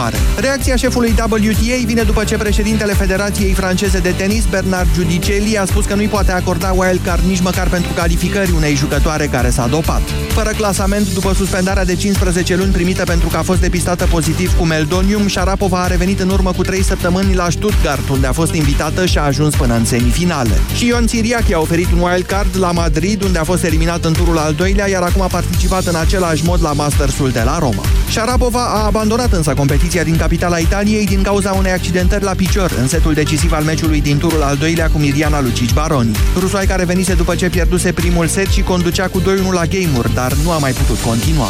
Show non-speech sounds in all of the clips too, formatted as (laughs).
continuare. Reacția șefului WTA vine după ce președintele Federației franceze de tenis, Bernard Giudicelli, a spus că nu-i poate acorda wildcard nici măcar pentru calificări unei jucătoare care s-a dopat. Fără clasament, după suspendarea de 15 luni primită pentru că a fost depistată pozitiv cu meldonium, Sharapova a revenit în urmă cu 3 săptămâni la Stuttgart, unde a fost invitată și a ajuns până în semifinale. Și Ion Țiriac a oferit un wildcard la Madrid, unde a fost eliminat în turul al doilea, iar acum a participat în același mod la Mastersul de la Roma. Sharapova a abandonat însă competiția din capitala Italiei din cauza unei accidentări la picior în setul decisiv al meciului din turul al doilea cu Miriana Lucici Baroni. Rusoaica revenise după ce pierduse primul set și conducea cu 2-1 la game-uri, dar nu a mai putut continua.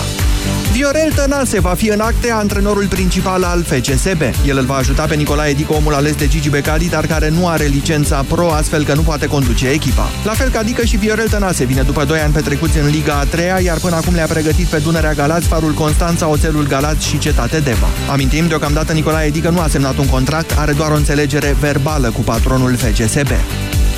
Viorel Tănase va fi în acte antrenorul principal al FCSB. El îl va ajuta pe Nicolae Dică, omul ales de Gigi Becali, dar care nu are licența pro, astfel că nu poate conduce echipa. La fel ca Dică și Viorel Tănase vine după 2 ani petrecuți în Liga a 3 iar până acum le-a pregătit pe Dunărea Galați, Farul Constanța, Oțelul Galați și Cetate Deva. Amintim, deocamdată Nicolae Dică nu a semnat un contract, are doar o înțelegere verbală cu patronul FCSB.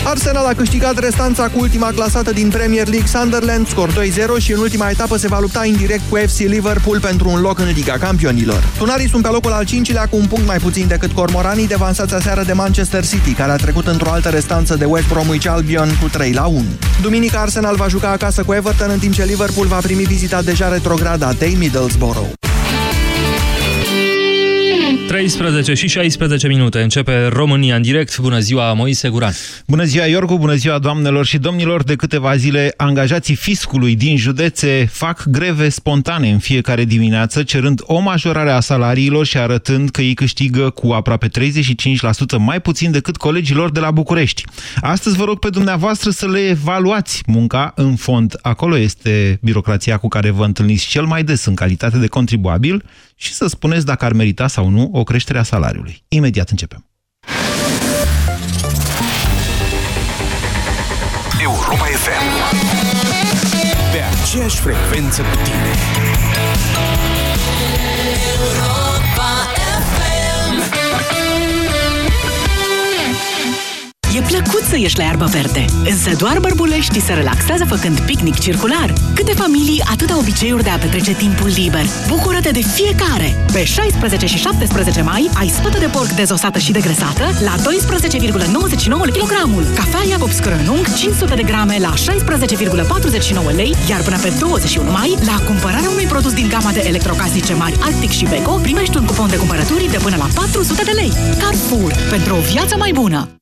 Arsenal a câștigat restanța cu ultima clasată din Premier League Sunderland, scor 2-0 și în ultima etapă se va lupta indirect cu FC Liverpool pentru un loc în Liga Campionilor. Tunarii sunt pe locul al cincilea cu un punct mai puțin decât Cormoranii, devansați aseară de Manchester City, care a trecut într-o altă restanță de West Bromwich Albion cu 3 1. Duminica Arsenal va juca acasă cu Everton, în timp ce Liverpool va primi vizita deja retrogradă a Middlesbrough. 13 și 16 minute. Începe România în direct. Bună ziua, Moise Guran. Bună ziua, Iorgu. Bună ziua, doamnelor și domnilor. De câteva zile, angajații fiscului din județe fac greve spontane în fiecare dimineață, cerând o majorare a salariilor și arătând că ei câștigă cu aproape 35% mai puțin decât colegilor de la București. Astăzi vă rog pe dumneavoastră să le evaluați munca în fond. Acolo este birocrația cu care vă întâlniți cel mai des în calitate de contribuabil și să spuneți dacă ar merita sau nu o creștere a salariului. Imediat începem. Europa FM Pe aceeași frecvență cu tine E plăcut să ieși la iarbă verde, însă doar bărbuleștii se relaxează făcând picnic circular. Câte familii, atâta obiceiuri de a petrece timpul liber. Bucură-te de fiecare! Pe 16 și 17 mai ai spătă de porc dezosată și degresată la 12,99 kg. Cafea Iacob Scrănung 500 de grame la 16,49 lei, iar până pe 21 mai, la cumpărarea unui produs din gama de electrocasnice mari Arctic și Beko, primești un cupon de cumpărături de până la 400 de lei. Carrefour. Pentru o viață mai bună!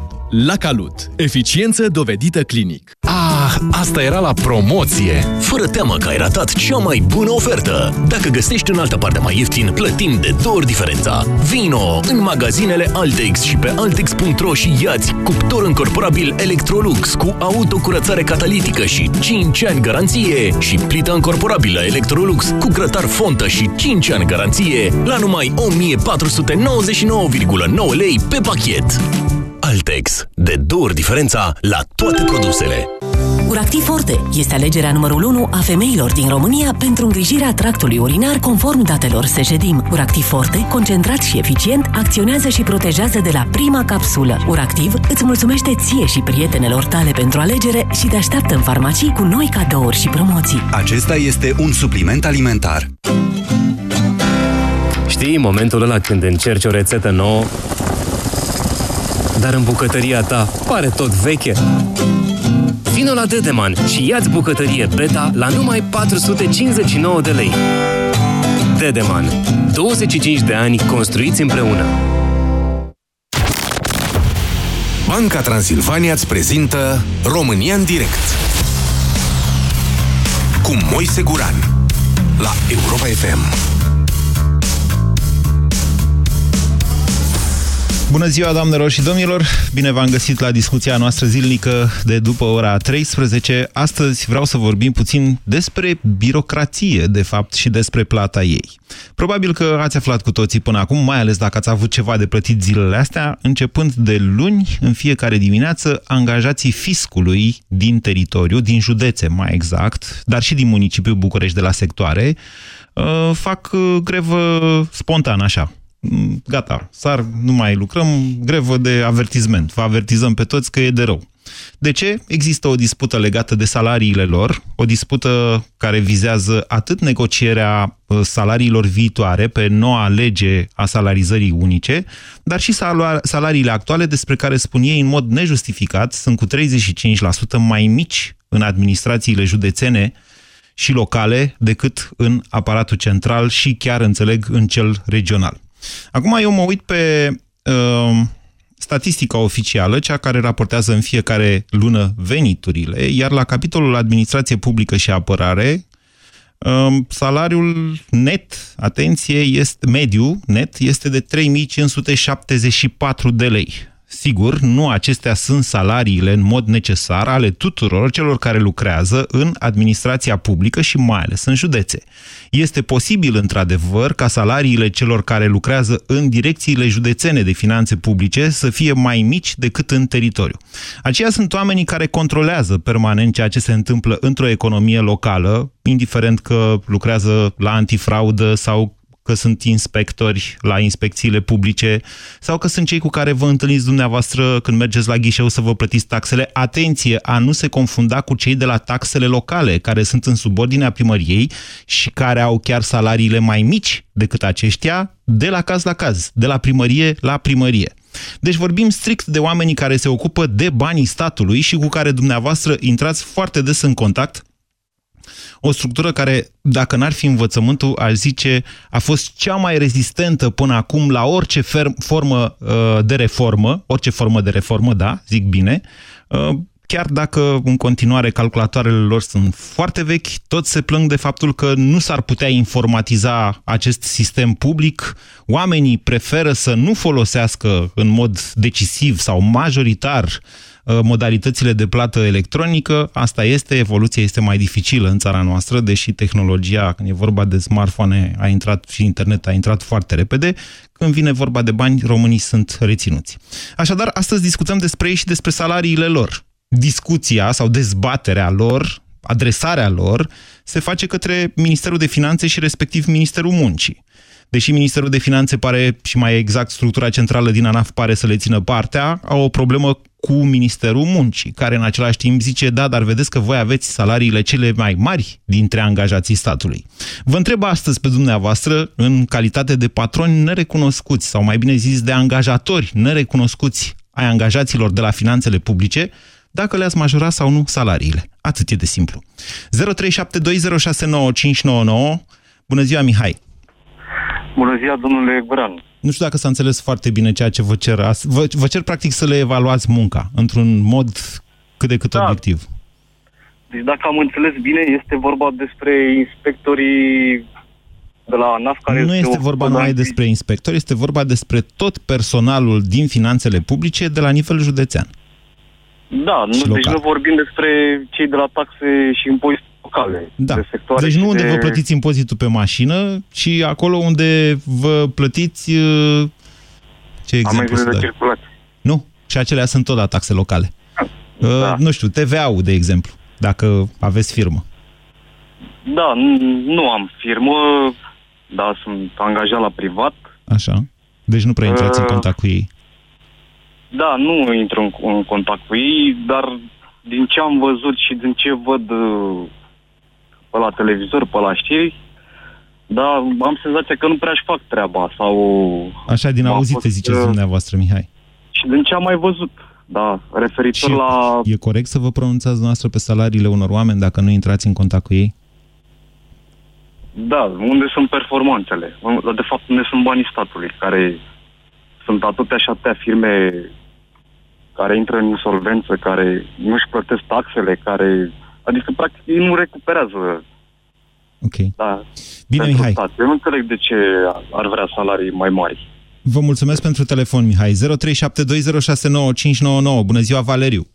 La Calut. Eficiență dovedită clinic. Ah, asta era la promoție! Fără teamă că ai ratat cea mai bună ofertă! Dacă găsești în altă parte mai ieftin, plătim de două ori diferența. Vino în magazinele Altex și pe altex.ro și iați cuptor încorporabil Electrolux cu autocurățare catalitică și 5 ani garanție și plită încorporabilă Electrolux cu grătar fontă și 5 ani garanție la numai 1499,9 lei pe pachet. Altex. De două ori diferența la toate produsele. Uractiv Forte este alegerea numărul 1 a femeilor din România pentru îngrijirea tractului urinar conform datelor Sejedim. Uractiv Forte, concentrat și eficient, acționează și protejează de la prima capsulă. Uractiv îți mulțumește ție și prietenelor tale pentru alegere și te așteaptă în farmacii cu noi cadouri și promoții. Acesta este un supliment alimentar. Știi momentul ăla când încerci o rețetă nouă dar în bucătăria ta pare tot veche? Vino la Dedeman și ia-ți bucătărie Beta la numai 459 de lei. Dedeman. 25 de ani construiți împreună. Banca Transilvania îți prezintă România în direct cu Moise Guran la Europa FM. Bună ziua, doamnelor și domnilor! Bine v-am găsit la discuția noastră zilnică de după ora 13. Astăzi vreau să vorbim puțin despre birocrație, de fapt, și despre plata ei. Probabil că ați aflat cu toții până acum, mai ales dacă ați avut ceva de plătit zilele astea, începând de luni, în fiecare dimineață, angajații fiscului din teritoriu, din județe mai exact, dar și din municipiul București de la sectoare, uh, fac uh, grevă spontan, așa, mm, gata, sar, nu mai lucrăm, grevă de avertizment. Vă avertizăm pe toți că e de rău. De ce? Există o dispută legată de salariile lor, o dispută care vizează atât negocierea uh, salariilor viitoare pe noua lege a salarizării unice, dar și salariile actuale despre care spun ei în mod nejustificat sunt cu 35% mai mici în administrațiile județene și locale decât în aparatul central și chiar, înțeleg, în cel regional. Acum eu mă uit pe uh, statistica oficială, cea care raportează în fiecare lună veniturile, iar la capitolul administrație publică și apărare, um, salariul net, atenție, este mediu, net, este de 3574 de lei. Sigur, nu acestea sunt salariile în mod necesar ale tuturor celor care lucrează în administrația publică și mai ales în județe. Este posibil, într-adevăr, ca salariile celor care lucrează în direcțiile județene de finanțe publice să fie mai mici decât în teritoriu. Aceia sunt oamenii care controlează permanent ceea ce se întâmplă într-o economie locală, indiferent că lucrează la antifraudă sau că sunt inspectori la inspecțiile publice sau că sunt cei cu care vă întâlniți dumneavoastră când mergeți la ghișeu să vă plătiți taxele. Atenție, a nu se confunda cu cei de la taxele locale, care sunt în subordinea primăriei și care au chiar salariile mai mici decât aceștia, de la caz la caz, de la primărie la primărie. Deci vorbim strict de oamenii care se ocupă de banii statului și cu care dumneavoastră intrați foarte des în contact o structură care, dacă n-ar fi învățământul, aș zice, a fost cea mai rezistentă până acum la orice formă uh, de reformă, orice formă de reformă, da, zic bine, uh, chiar dacă în continuare calculatoarele lor sunt foarte vechi, toți se plâng de faptul că nu s-ar putea informatiza acest sistem public, oamenii preferă să nu folosească în mod decisiv sau majoritar uh, Uh, modalitățile de plată electronică. Asta este, evoluția este mai dificilă în țara noastră, deși tehnologia, când e vorba de smartphone, a intrat și internet a intrat foarte repede. Când vine vorba de bani, românii sunt reținuți. Așadar, astăzi discutăm despre ei și despre salariile lor. Discuția sau dezbaterea lor, adresarea lor, se face către Ministerul de Finanțe și respectiv Ministerul Muncii deși Ministerul de Finanțe pare, și mai exact structura centrală din ANAF pare să le țină partea, au o problemă cu Ministerul Muncii, care în același timp zice, da, dar vedeți că voi aveți salariile cele mai mari dintre angajații statului. Vă întreb astăzi pe dumneavoastră, în calitate de patroni nerecunoscuți, sau mai bine zis de angajatori nerecunoscuți ai angajaților de la finanțele publice, dacă le-ați majora sau nu salariile. Atât e de simplu. 0372069599 Bună ziua, Mihai! Bună ziua, domnule Guran. Nu știu dacă s-a înțeles foarte bine ceea ce vă cer. Vă, vă cer practic să le evaluați munca într-un mod cât de cât da. obiectiv. Deci dacă am înțeles bine, este vorba despre inspectorii de la ANAF care... Nu este vorba numai despre inspectori, este vorba despre tot personalul din finanțele publice de la nivel județean. Da, nu, deci nu vorbim despre cei de la taxe și impozite locale. Da. De deci nu unde de... vă plătiți impozitul pe mașină, ci acolo unde vă plătiți... Uh, ce exemplu să de circulație. Nu, și acelea sunt tot la taxe locale. Da. Uh, nu știu, TVA-ul, de exemplu, dacă aveți firmă. Da, nu am firmă, dar sunt angajat la privat. Așa. Deci nu prea intrați uh, în contact cu ei. Da, nu intru în, în contact cu ei, dar din ce am văzut și din ce văd uh, pe la televizor, pe la știri, dar am senzația că nu prea-și fac treaba sau... Așa, din auzite ziceți uh, dumneavoastră, Mihai. Și din ce am mai văzut, da, referitor și la... e corect să vă pronunțați dumneavoastră pe salariile unor oameni dacă nu intrați în contact cu ei? Da, unde sunt performanțele? De fapt, unde sunt banii statului, care sunt atâtea și atâtea firme care intră în insolvență, care nu-și plătesc taxele, care Adică, practic, ei nu recuperează. Ok. Da, Bine, Mihai. Stat. Eu nu înțeleg de ce ar vrea salarii mai mari. Vă mulțumesc pentru telefon, Mihai. 0372069599. Bună ziua, Valeriu.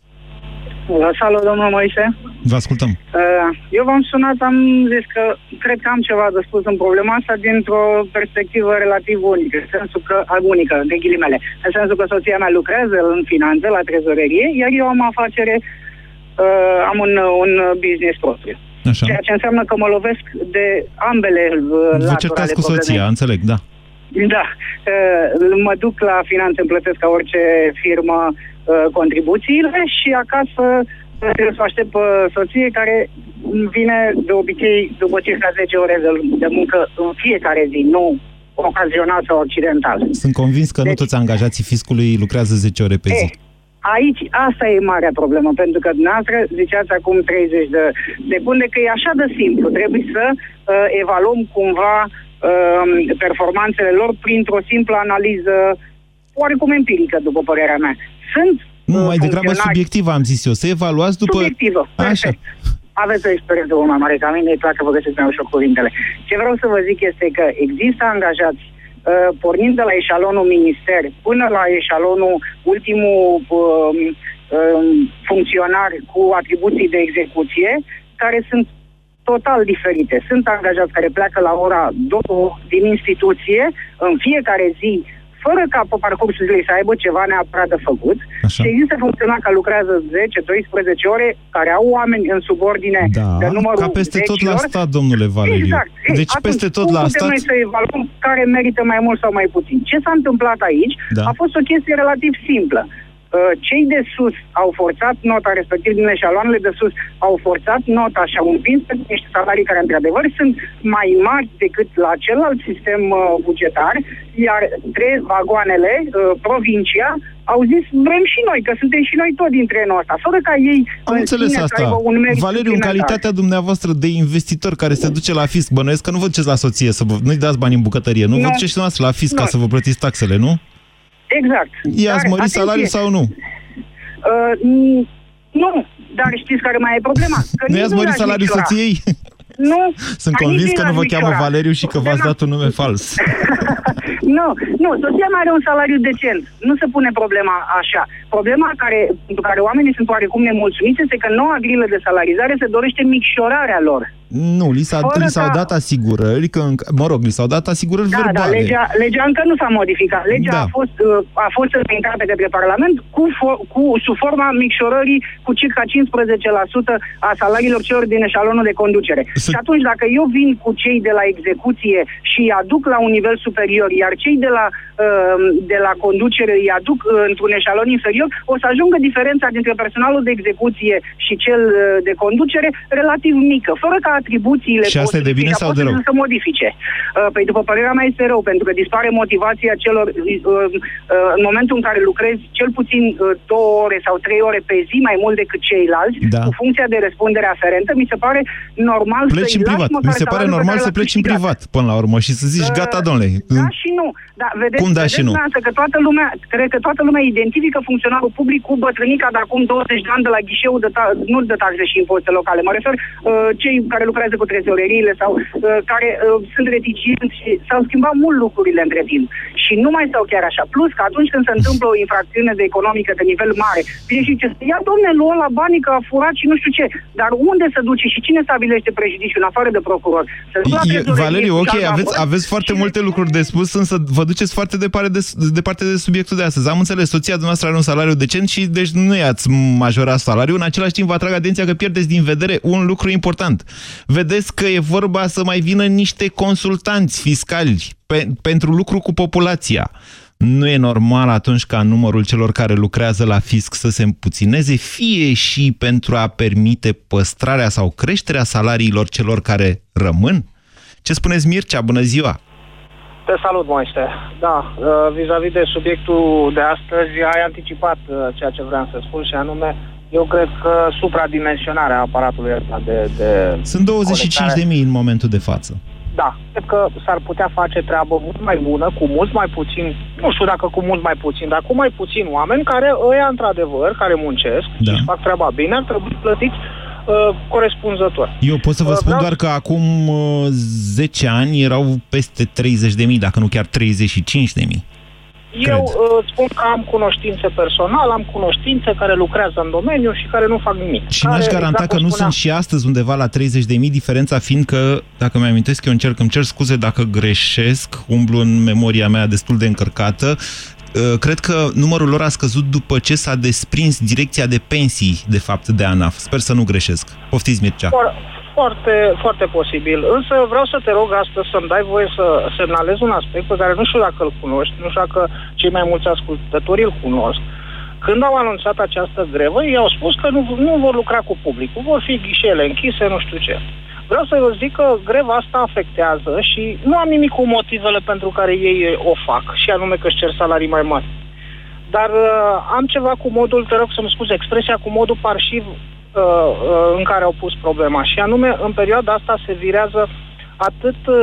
Salut, domnul Moise. Vă ascultăm. Uh, eu v-am sunat, am zis că cred că am ceva de spus în problema asta dintr-o perspectivă relativ unică, în sensul că, unică, de ghilimele, în sensul că soția mea lucrează în finanțe, la trezorerie, iar eu am afacere uh, am un, un business propriu. Așa. Ceea ce înseamnă că mă lovesc de ambele uh, Vă certați cu soția, înțeleg, da. Da, uh, mă duc la finanțe, îmi plătesc ca orice firmă uh, contribuțiile și acasă uh, trebuie să aștept pe soție care vine de obicei după circa 10 ore de, de muncă în fiecare zi, nu ocazional sau accidental. Sunt convins că deci, nu toți angajații fiscului lucrează 10 ore pe zi. E, aici, asta e marea problemă, pentru că dumneavoastră ziceați acum 30 de secunde că e așa de simplu. Trebuie să uh, evaluăm cumva uh, performanțele lor printr-o simplă analiză oarecum empirică, după părerea mea. Sunt Nu, uh, mai degrabă subiectivă, am zis eu. Să evaluați după... Subiectivă, Așa. Aveți o experiență mult mai mare ca mine, îi plac că vă găsesc mai ușor cuvintele. Ce vreau să vă zic este că există angajați Uh, pornind de la eșalonul minister până la eșalonul ultimul uh, uh, funcționar cu atribuții de execuție, care sunt total diferite. Sunt angajați care pleacă la ora 2 din instituție în fiecare zi fără ca pe parcursul zilei să aibă ceva neapărat de făcut. Așa. Și există funcționari care lucrează 10-12 ore, care au oameni în subordine da, de numărul ca peste tot la stat, domnule Valeriu. Exact. Deci Atunci, peste tot la stat... noi să evaluăm care merită mai mult sau mai puțin? Ce s-a întâmplat aici da. a fost o chestie relativ simplă. Uh, cei de sus au forțat nota, respectiv din eșaloanele de sus au forțat nota și au împins pe niște salarii care, într-adevăr, sunt mai mari decât la celălalt sistem uh, bugetar, iar trei vagoanele, uh, provincia, au zis, vrem și noi, că suntem și noi tot din trenul ăsta, fără ca ei Am înțeles asta. Un Valeriu, în calitatea dumneavoastră de investitor care se duce la fisc, bănuiesc că nu vă duceți la soție, să vă, nu-i dați bani în bucătărie, nu, nu. vă duceți și dumneavoastră la fisc nu. ca să vă plătiți taxele, nu? Exact. I-ați mărit salariul sau nu? Uh, nu, dar știți care mai e problema? Că nu i-ați mărit salariul soției? Nu. Sunt convins că nu vă cheamă Valeriu și că v-ați dat un nume fals. (laughs) nu, nu, soția mai are un salariu decent. Nu se pune problema așa. Problema care, pentru care oamenii sunt oarecum nemulțumiți este că noua grilă de salarizare se dorește micșorarea lor. Nu, li, s-a, li s-au dat asigurări, că, mă rog, li s-au dat asigurări da, verbale. Da, legea, legea încă nu s-a modificat. Legea da. a fost, uh, a fost înaintată către Parlament cu, cu, sub forma micșorării cu circa 15% a salariilor celor din eșalonul de conducere. S și atunci, dacă eu vin cu cei de la execuție și îi aduc la un nivel superior, iar cei de la, uh, de la conducere îi aduc uh, într-un eșalon inferior, o să ajungă diferența dintre personalul de execuție și cel de conducere relativ mică, fără ca atribuțiile și asta e de bine sau de rău? să modifice. Uh, păi după părerea mea este rău, pentru că dispare motivația celor uh, uh, în momentul în care lucrezi cel puțin două ore sau trei ore pe zi mai mult decât ceilalți, da. cu funcția de răspundere aferentă, mi se pare normal pleci să în privat. Mi se pare normal să pleci în privat până la urmă și să zici, gata, domnule. Da și nu. Da, vedeți, Cum da vedeți și nu? Că toată lumea, cred că toată lumea identifică funcționarul public cu bătrânica de acum 20 de ani de la ghișeul de ta- nu de taxe și impozite locale. Mă refer uh, cei care lucrează cu trezoreriile sau uh, care uh, sunt reticenți și s-au schimbat mult lucrurile între timp. Și nu mai stau chiar așa. Plus că atunci când se întâmplă o infracțiune de economică de nivel mare, vine și zice, ia domne, luă la banii că a furat și nu știu ce. Dar unde se duce și cine stabilește prejudiciul în afară de procuror? Se e, Valeriu, ok, aveți, aveți foarte multe lucruri de spus, însă vă duceți foarte departe de, departe de subiectul de astăzi. Am înțeles, soția dumneavoastră are un salariu decent și deci nu i-ați majorat salariul. În același timp vă atrag atenția că pierdeți din vedere un lucru important. Vedeți că e vorba să mai vină niște consultanți fiscali pe, pentru lucru cu populația. Nu e normal atunci ca numărul celor care lucrează la fisc să se împuțineze, fie și pentru a permite păstrarea sau creșterea salariilor celor care rămân? Ce spuneți, Mircea? Bună ziua! Te salut, Moise. Da, uh, vis-a-vis -vis de subiectul de astăzi, ai anticipat uh, ceea ce vreau să spun și anume eu cred că supradimensionarea aparatului ăsta de, de Sunt 25.000 în momentul de față. Da, cred că s-ar putea face treabă mult mai bună, cu mult mai puțin, nu știu dacă cu mult mai puțin, dar cu mai puțin oameni care ăia, într-adăvăr, care muncesc da. și fac treaba bine, ar trebui plătiți uh, corespunzător. Eu pot să vă uh, spun vreau... doar că acum uh, 10 ani erau peste 30.000, dacă nu chiar 35.000. Eu uh, spun că am cunoștințe personal, am cunoștințe care lucrează în domeniu și care nu fac nimic. Și n-aș garanta exact că nu spunea... sunt și astăzi undeva la 30.000, diferența fiind că, dacă mi-amintesc, eu încerc, îmi cer scuze dacă greșesc, umblu în memoria mea destul de încărcată, uh, cred că numărul lor a scăzut după ce s-a desprins direcția de pensii, de fapt, de ANAF. Sper să nu greșesc. Poftiți, Mircea. For foarte, foarte posibil. Însă vreau să te rog astăzi să-mi dai voie să semnalez un aspect pe care nu știu dacă îl cunoști, nu știu dacă cei mai mulți ascultători îl cunosc. Când au anunțat această grevă, ei au spus că nu, nu vor lucra cu publicul, vor fi ghișele închise, nu știu ce. Vreau să vă zic că greva asta afectează și nu am nimic cu motivele pentru care ei o fac, și anume că își cer salarii mai mari. Dar uh, am ceva cu modul, te rog să-mi scuze expresia, cu modul parșiv uh, uh, în care au pus problema. Și anume, în perioada asta se virează atât uh,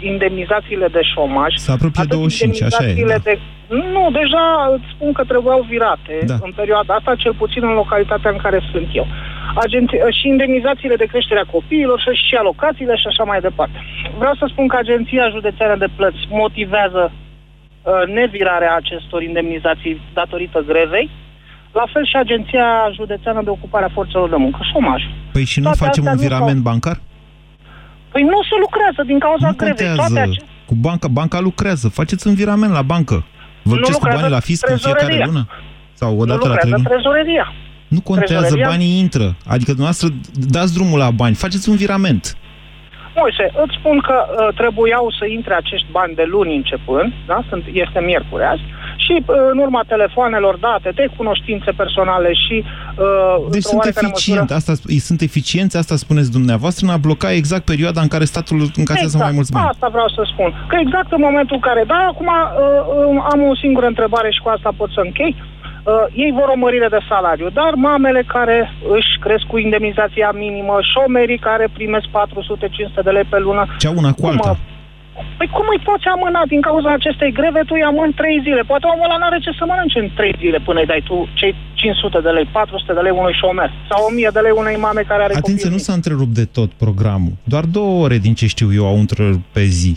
indemnizațiile de șomaj, Se apropie 25, așa e. Da. De... Nu, deja îți spun că trebuiau virate Da. în perioada asta, cel puțin în localitatea în care sunt eu. Agenți- și indemnizațiile de creștere a copiilor și, și alocațiile și așa mai departe. Vreau să spun că Agenția Județeană de Plăți motivează uh, nevirarea acestor indemnizații datorită grevei, la fel și Agenția Județeană de Ocupare a Forțelor de Muncă, șomaj. Păi și nu Toate facem astea un nu virament s-au- bancar? Păi nu se lucrează din cauza Nu grevei. Toate contează. ace- Cu banca, banca lucrează. Faceți un virament la bancă. Vă Nu duceți cu lucrează banii la fisc în fiecare trezoreria. lună? Sau o nu dată la trei lucrează luni? trezoreria. Nu contează, Trezoreria? banii intră. Adică dumneavoastră dați drumul la bani, faceți un virament. Moise, îți spun că uh, trebuiau să intre acești bani de luni începând, da? Sunt, este miercuri azi, și uh, în urma telefoanelor date de cunoștințe personale și uh, Deci într-o sunt oarecare eficient, măsură- asta, îi sunt eficienți, asta spuneți dumneavoastră, în a bloca exact perioada în care statul încasează mai mulți bani. Asta vreau să spun. Că exact în momentul în care, da, acum uh, uh, am o singură întrebare și cu asta pot să închei. Uh, ei vor o mărire de salariu, dar mamele care își cresc cu indemnizația minimă, șomerii care primesc 400-500 de lei pe lună. Ce una cu cum, alta. uh, Păi cum îi poți amâna din cauza acestei greve? Tu îi amâni 3 zile. Poate omul ăla n-are ce să mănânce în 3 zile până îi dai tu cei 500 de lei, 400 de lei unui șomer sau 1000 de lei unei mame care are Atenție, copii. nu s-a întrerupt de tot programul. Doar două ore, din ce știu eu, au întrerupt pe zi.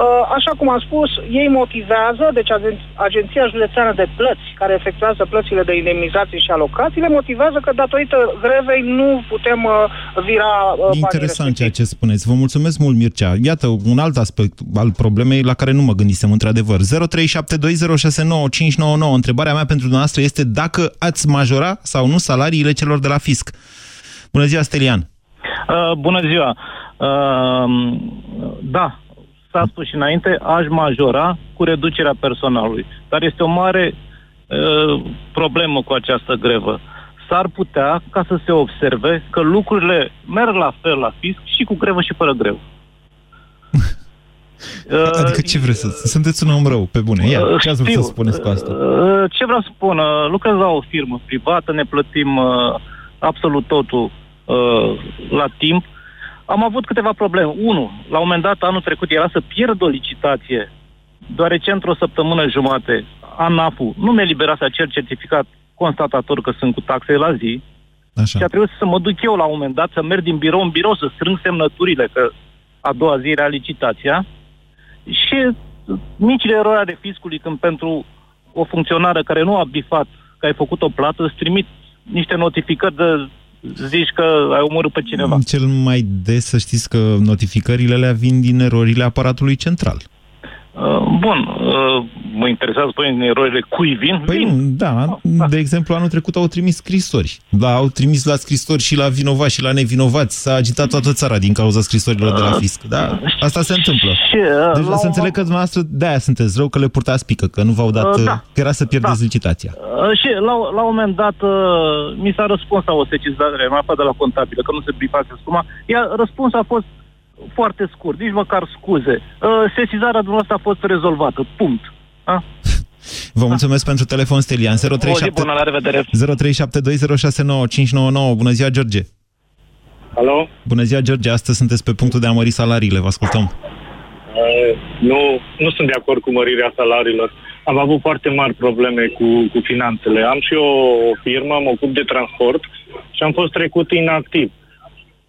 Uh, Așa cum am spus, ei motivează, deci agen- Agenția Județeană de Plăți, care efectuează plățile de indemnizații și alocațiile, motivează că datorită grevei nu putem uh, vira uh, banii Interesant ceea ce spuneți. Vă mulțumesc mult, Mircea. Iată, un alt aspect al problemei la care nu mă gândisem într-adevăr. 0372069599. Întrebarea mea pentru dumneavoastră este dacă ați majora sau nu salariile celor de la fisc. Bună ziua, Stelian. Uh, bună ziua! Uh, da, s-a spus și înainte, aș majora cu reducerea personalului. Dar este o mare uh, problemă cu această grevă. S-ar putea ca să se observe că lucrurile merg la fel la fisc și cu grevă și fără grevă. (laughs) Adică ce vreți să... Sunteți un om rău, pe bune. Ia, ce ați vrut să Știu. spuneți cu asta? Uh, Ce vreau să spun? Uh, Lucrez la o firmă privată, ne plătim uh, absolut totul uh, la timp. Am avut câteva probleme. Unu, la un moment dat, anul trecut, era să pierd o licitație, deoarece într-o săptămână jumate ANAF-ul nu mi-a eliberat acel certificat constatator că sunt cu taxe la zi. Așa. Și a trebuit să mă duc eu la un moment dat, să merg din birou în birou, să strâng semnăturile, că a doua zi era licitația. Și micile erori ale fiscului când pentru o funcționară care nu a bifat că ai făcut o plată, îți trimit niște notificări de zici că ai omorât pe cineva. Cel mai des să știți că notificările alea vin din erorile aparatului central. Uh, Bun, uh, mă interesează păi în erorile cui vin? Păi nu, da, de exemplu, anul trecut au trimis scrisori. Da, au trimis la scrisori și la vinovați și la nevinovați. S-a agitat toată țara din cauza scrisorilor de la fisc. Da, asta se întâmplă. Și, uh, Deci la să un- înțeleg că dumneavoastră de-aia sunteți rău că le purtați pică, că nu v-au dat, Uh, da. uh, că era să pierdeți licitația. Uh, Și la, la un moment dat uh, mi s-a răspuns la o sesizare, m-a aflat de la contabilă, că nu se bifase suma. Iar răspunsul a fost foarte scurt, nici măcar scuze. Uh, sesizarea dumneavoastră a fost rezolvată. Punct. A? Vă mulțumesc pentru telefon, Stelian. O zi 037 bună, la revedere. 0372069599. Bună ziua, George. Alo? Bună ziua, George. Astăzi sunteți pe punctul de a mări salariile. Vă ascultăm. Uh, nu, nu sunt de acord cu mărirea salariilor. Am avut foarte mari probleme cu, cu finanțele. Am și eu o firmă, mă ocup de transport și am fost trecut inactiv.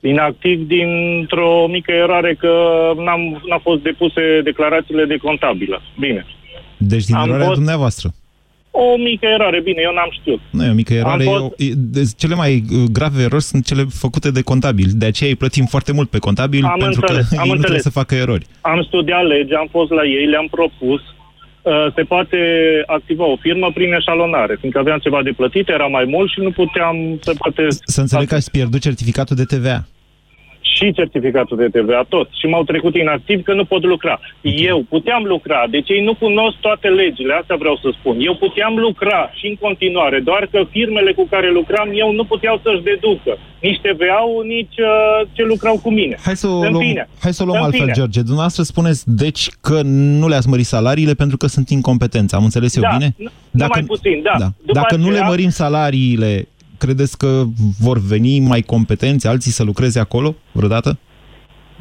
Inactiv dintr-o mică eroare că n-am, n-a fost depuse declarațiile de contabilă. Bine. Deci din Am eroarea fost- dumneavoastră. O mică eroare, bine, eu n-am știut. Nu e o mică eroare. Am e fost- o- e- de- cele mai uh, grave erori sunt cele făcute de contabil. De aceea îi plătim foarte mult pe contabil, Am pentru înțeles, că am ei nu trebuie înțeles. să facă erori. Am studiat legea, am fost la ei, le-am propus. Uh, se poate activa o firmă prin eșalonare, fiindcă aveam ceva de plătit, era mai mult și nu puteam să poate... Să înțeleg că ați pierdut certificatul de TVA. Și certificatul de TVA, tot. Și m-au trecut inactiv că nu pot lucra. Eu puteam lucra, deci ei nu cunosc toate legile, asta vreau să spun. Eu puteam lucra și în continuare, doar că firmele cu care lucram eu nu puteau să-și deducă nici TVA-ul, nici uh, ce lucrau cu mine. Hai să o În luăm, fine. hai să o luăm În altfel, fine. George. Dumneavoastră spuneți, deci, că nu le-ați mărit salariile pentru că sunt incompetenți. Am înțeles eu Da, bine? nu- numai puțin, da. După Dacă nu le aceea- mărim salariile, credeți că vor veni mai competenți alții să lucreze acolo vreodată?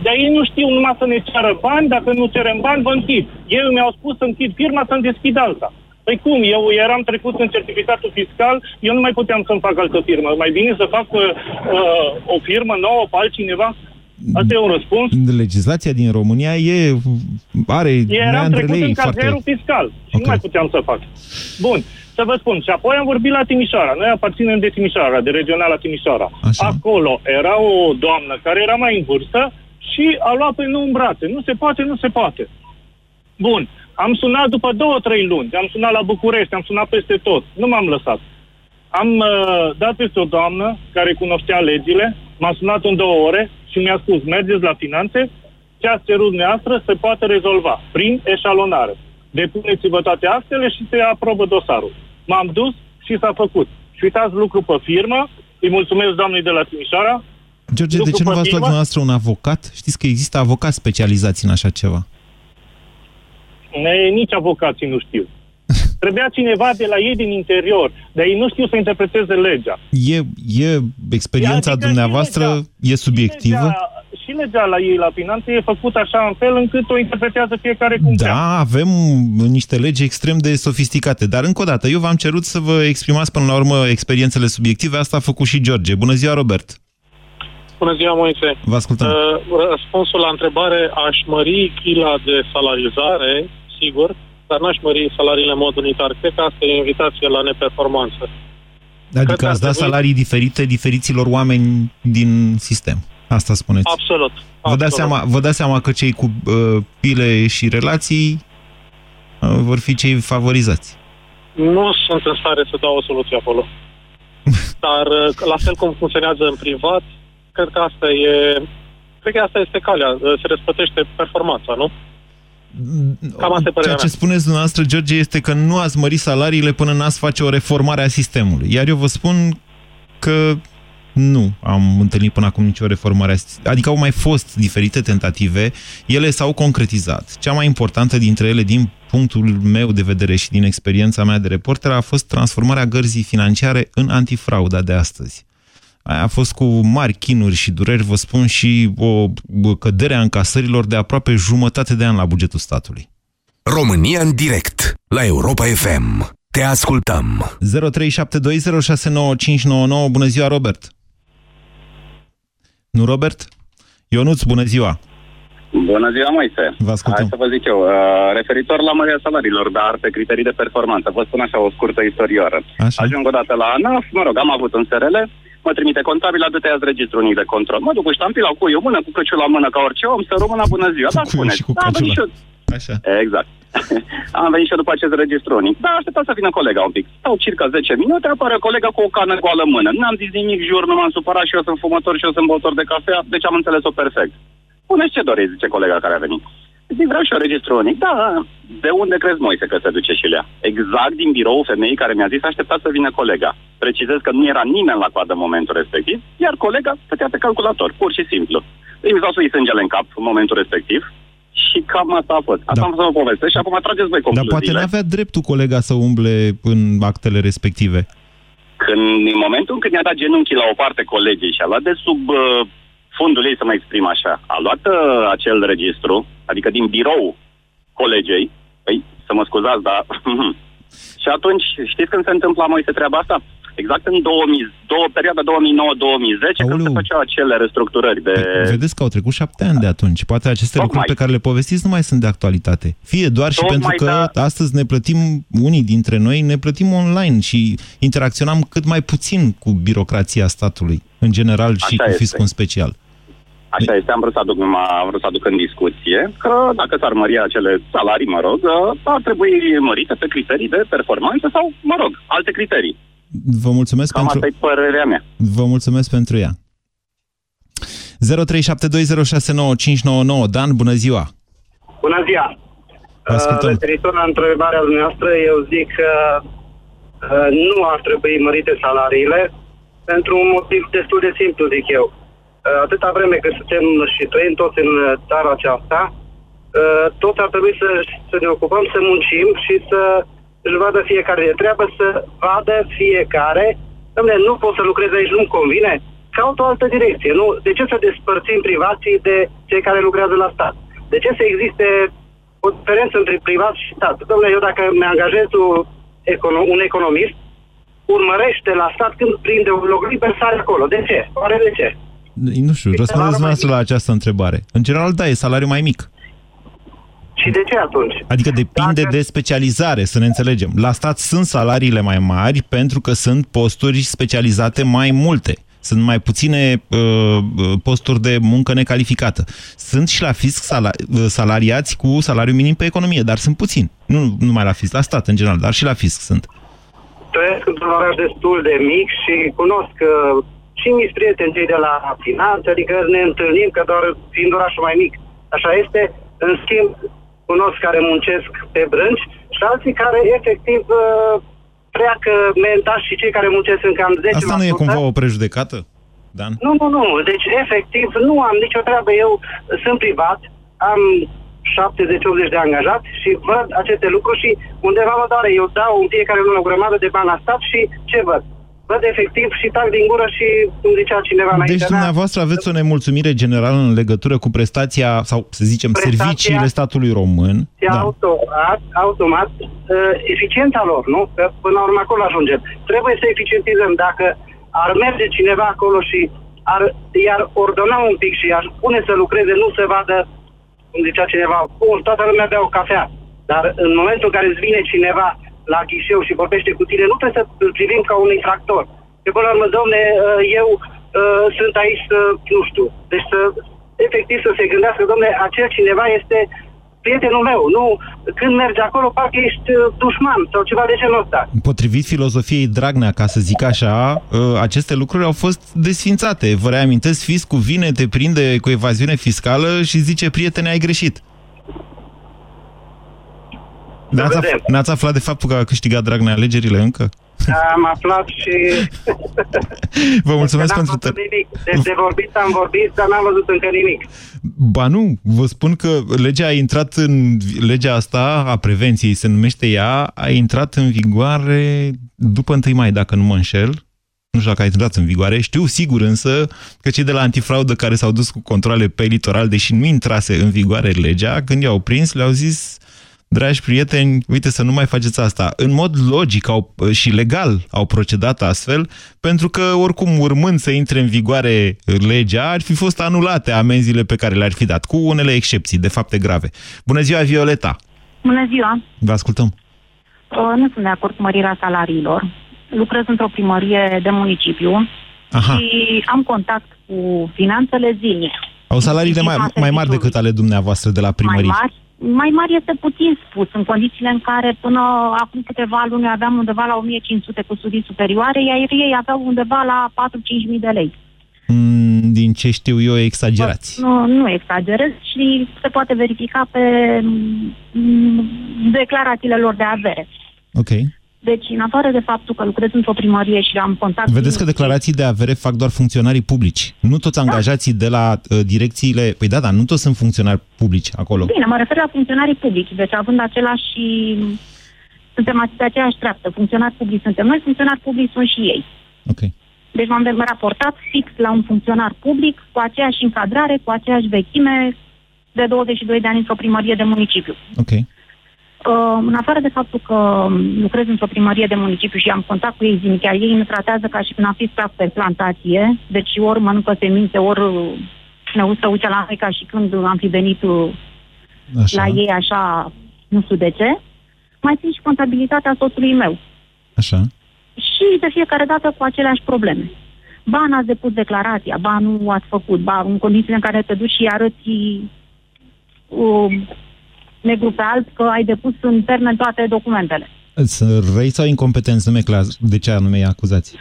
Dar ei nu știu numai să ne ceară bani, dacă nu cerem bani, vă închid. Ei mi-au spus să închid firma, să-mi deschid alta. Păi cum? Eu eram trecut în certificatul fiscal, eu nu mai puteam să-mi fac altă firmă. Mai bine să fac uh, uh, o firmă nouă pe altcineva? Asta e un răspuns. Legislația din România e, are Eram meandrele trecut în ei foarte... cazierul fiscal și nu mai puteam să fac. Bun, să vă spun. Și apoi am vorbit la Timișoara. Noi aparținem de Timișoara, de regionala Timișoara. Așa. Acolo era o doamnă care era mai în vârstă și a luat pe nou în brațe. Nu se poate, nu se poate. Bun, am sunat după două, trei luni. Am sunat la București, am sunat peste tot. Nu m-am lăsat. Am uh, dat peste o doamnă care cunoștea legile, m-a sunat în două ore și mi-a spus, mergeți la finanțe, ce ați cerut dumneavoastră se poate rezolva prin eșalonare. Depuneți-vă toate actele și se aprobă dosarul. M-am dus și s-a făcut. Și uitați lucru pe firmă, îi mulțumesc doamnei de la Timișoara. George, de lucru ce nu pe v-ați luat firmă. dumneavoastră un avocat? Știți că există avocați specializați în așa ceva. Ne, nici avocații nu știu. (laughs) Trebuia cineva de la ei din interior, dar ei nu știu să interpreteze legea. E, e experiența Adică dumneavoastră, și e subiectivă? Legea, și legea la ei la finanțe e făcută așa în fel încât o interpretează fiecare cum vrea. Da, avem niște legi extrem de sofisticate, dar încă o dată, eu v-am cerut să vă exprimați până la urmă experiențele subiective, asta a făcut și George. Bună ziua, Robert! Bună ziua, Moise. Vă ascultăm. Uh, răspunsul la întrebare, aș mări chila de salarizare, sigur, dar n-aș mări salariile în mod unitar. Cred că asta e o invitație la neperformanță. Adică ați dat salarii diferite diferiților oameni din sistem. Asta spuneți. Absolut. Vă dați, seama, vă dați seama că cei cu uh, pile și relații uh, vor fi cei favorizați. Nu sunt în stare să dau o soluție acolo. (laughs) Dar uh, la fel cum funcționează în privat, cred că asta e... Cred că asta este calea. Uh, Se răspătește performanța, nu? Cam asta e părerea Ceea ce mea. spuneți dumneavoastră, George, este că nu ați mărit salariile până n-ați face o reformare a sistemului. Iar eu vă spun că nu am întâlnit până acum nicio reformare a sistemului. Adică au mai fost diferite tentative, ele s-au concretizat. Cea mai importantă dintre ele, din punctul meu de vedere și din experiența mea de reporter, a fost transformarea gărzii financiare în antifrauda de astăzi. Aia a fost cu mari chinuri și dureri, vă spun, și o cădere a încasărilor de aproape jumătate de an la bugetul statului. România în direct la Europa FM. Te ascultăm. 0372069599. Bună ziua, Robert! Nu, Robert? Ionuț, bună ziua! Bună ziua, Moise. Vă ascultăm. Hai să vă zic eu, uh, referitor la mărirea salariilor, dar pe criterii de performanță, vă spun așa o scurtă istorioară. Așa. Ajung odată la ANAF, mă rog, am avut un SRL, mă trimite contabil, dă tăiați registru unic de control. Mă duc cu ștampila, cu eu mână, cu căciul la mână, ca orice om, să română, bună ziua. Da, Cu cuiul spuneți. și cu da, am venit căciula. și eu. Așa. Exact. (laughs) am venit și eu după acest registru unic. Da, așteptam să vină colega un pic. Stau circa 10 minute, apare colega cu o cană goală în mână. N-am zis nimic, jur, nu m-am supărat și eu sunt fumător și eu sunt băutor de cafea, deci am înțeles-o perfect. Puneți ce doriți, zice colega care a venit. Zic, vreau și eu registru unic. Da, de unde crezi, Moise, că se duce și lea? Exact din birou femeii care mi-a zis, aștepta să vină colega. Precizez că nu era nimeni la coadă în momentul respectiv, iar colega stătea pe calculator, pur și simplu. Îi mi s-au suit sângele în cap în momentul respectiv și cam asta a fost. Asta Da. am vrut să vă povestesc și acum trageți voi Dar poate concluziile. n-avea dreptul colega să umble în actele respective. Când, în momentul în când i-a dat genunchii la o parte colegii și a luat de sub uh, fundul ei, să mă exprim așa, a luat uh, acel registru, adică din birou colegei, păi, să mă scuzați, dar... (laughs) și atunci, știți când se întâmpla, Moise, treaba asta? Exact în 2000, două, perioada 2009-2010, când se făceau acele restructurări de... Vedeți că au trecut șapte ani de atunci. Poate aceste Tocmai. lucruri pe care le povestiți nu mai sunt de actualitate. Fie doar și Tocmai, pentru că da. astăzi ne plătim, unii dintre noi, ne plătim online și interacționam cât mai puțin cu birocrația statului, în general și Așa cu este. fiscul în special. Așa este, am vrut, să aduc, numai- am vrut să aduc în discuție că dacă s-ar mări acele salarii, mă rog, uh, ar trebui mărite pe criterii de performanță sau, mă rog, alte criterii. Vă mulțumesc Cam pentru... asta e părerea mea. Vă mulțumesc pentru ea. Dan, bună ziua! Bună ziua! Ascultăm. Uh, referitor la întrebarea dumneavoastră, eu zic că uh, nu ar trebui mărite salariile pentru un motiv destul de simplu, zic eu. Uh, atâta vreme cât suntem și trăim toți în țara aceasta, uh, toți ar trebui să, să ne ocupăm, să muncim și să își vadă fiecare de treabă, să vadă fiecare. Dom'le, nu pot să lucrez aici, nu-mi convine, caut o altă direcție. Nu? De ce să despărțim privații de cei care lucrează la stat? De ce să existe o diferență între privat și stat? Dom'le, eu dacă mi angajez un, econo- un economist, urmărește la stat când prinde un loc liber, sare acolo. De ce? Oare de ce? Nu știu, răspundeți dumneavoastră la această întrebare. În general, da, e salariu mai mic. Și de ce atunci? Adică depinde Dacă... de specializare, să ne înțelegem. La stat sunt salariile mai mari pentru că sunt posturi specializate mai multe. Sunt mai puține uh, posturi de muncă necalificată. Sunt și la fisc sala uh, salariați cu salariu minim pe economie, dar sunt puțini. Nu numai la fisc, la stat în general, dar și la fisc sunt. Trăiesc într-un oraș destul de mic și cunosc uh, și mici prieteni cei de la finanță, adică ne întâlnim, că doar fiind orașul mai mic, așa este. În schimb, cunosc care muncesc pe brânci și alții care efectiv uh, pleacă mental și cei care muncesc în cam 10 Asta nu e cumva o prejudecată? Dan? Nu, nu, nu. Deci, efectiv, nu am nicio treabă. Eu sunt privat, am 70-80 de angajați și văd aceste lucruri și undeva mă doare. Eu dau în fiecare lună o grămadă de bani la stat și ce văd? Văd efectiv și tac din gură și, cum zicea cineva înainte... Deci dumneavoastră aveți o nemulțumire generală în legătură cu prestația, sau să zicem, prestația serviciile statului român. Da. Automat, automat, uh, eficiența lor, nu? Că până la urmă acolo ajungem. Trebuie să eficientizăm. Dacă ar merge cineva acolo și ar, i-ar ordona un pic și ar pune să lucreze, nu să vadă, cum zicea cineva, bun, toată lumea bea o cafea. Dar în momentul în care îți vine cineva la ghișeu și vorbește cu tine, nu trebuie să îl privim ca un infractor. Că până la urmă, domne, uh, eu uh, sunt aici să, nu știu, deci să, efectiv să se gândească, domne, acel cineva este prietenul meu, nu, când mergi acolo, parcă ești uh, dușman sau ceva de genul ăsta. Potrivit filozofiei Dragnea, ca să zic așa, aceste lucruri au fost desfințate. Vă reamintesc, fiscul vine, te prinde cu evaziune fiscală și zice, prietene, ai greșit. N-ați, af- n-ați aflat de faptul că a câștigat Dragnea alegerile încă? Am aflat și... (laughs) Vă mulțumesc pentru... T- nimic. Deci de vorbit am vorbit, dar n-am văzut încă nimic. Ba nu, vă spun că legea a intrat în... Legea asta a prevenției, se numește ea, a intrat în vigoare după 1 mai, dacă nu mă înșel. Nu știu dacă a intrat în vigoare. Știu sigur însă că cei de la antifraudă care s-au dus cu controle pe litoral, deși nu intrase în vigoare legea, când i-au prins, le-au zis dragi prieteni, uite să nu mai faceți asta. În mod logic au, și legal au procedat astfel, pentru că oricum urmând să intre în vigoare legea, ar fi fost anulate amenziile pe care le-ar fi dat, cu unele excepții de fapte grave. Bună ziua, Violeta! Bună ziua! Vă ascultăm! Uh, nu sunt de acord cu mărirea salariilor. Lucrez într-o primărie de municipiu Aha. și am contact cu finanțele zilnic. Au salariile mai, mai mari decât ale dumneavoastră de la primărie. Mai mari, mai mari este puțin spus, în condițiile în care până acum câteva luni aveam undeva la 1500 cu studii superioare, iar ei aveau undeva la 4-5 mii de lei. Mm, din ce știu eu, exagerați. Nu, nu exagerez și se poate verifica pe mm, declarațiile lor de avere. Ok. Deci, în afară de faptul că lucrez într-o primărie și am contact... Vedeți că declarații de avere fac doar funcționarii publici. Nu toți da. angajații de la uh, direcțiile... Păi da, da, nu toți sunt funcționari publici acolo. Bine, mă refer la funcționarii publici. Deci, având același... Suntem pe aceeași treaptă. Funcționari publici suntem noi, funcționari publici sunt și ei. Ok. Deci m-am raportat fix la un funcționar public cu aceeași încadrare, cu aceeași vechime de 22 de ani într-o primărie de municipiu. Ok. Uh, în afară de faptul că lucrez într-o primărie de municipiu și am contact cu ei zilnic, iar ei ne tratează ca și când am fi stat pe plantație, deci ori mănâncă semințe, ori ne să uite la noi ca și când am fi venit așa. la ei așa, nu știu de ce. Mai țin și contabilitatea soțului meu. Așa. Și de fiecare dată cu aceleași probleme. Ba n-ați depus declarația, ba nu ați făcut, ba în condițiile în care te duci și arăți uh, negru pe alb că ai depus în termen toate documentele. Sunt răi sau incompetenți, nume clar, de ce anume e acuzați?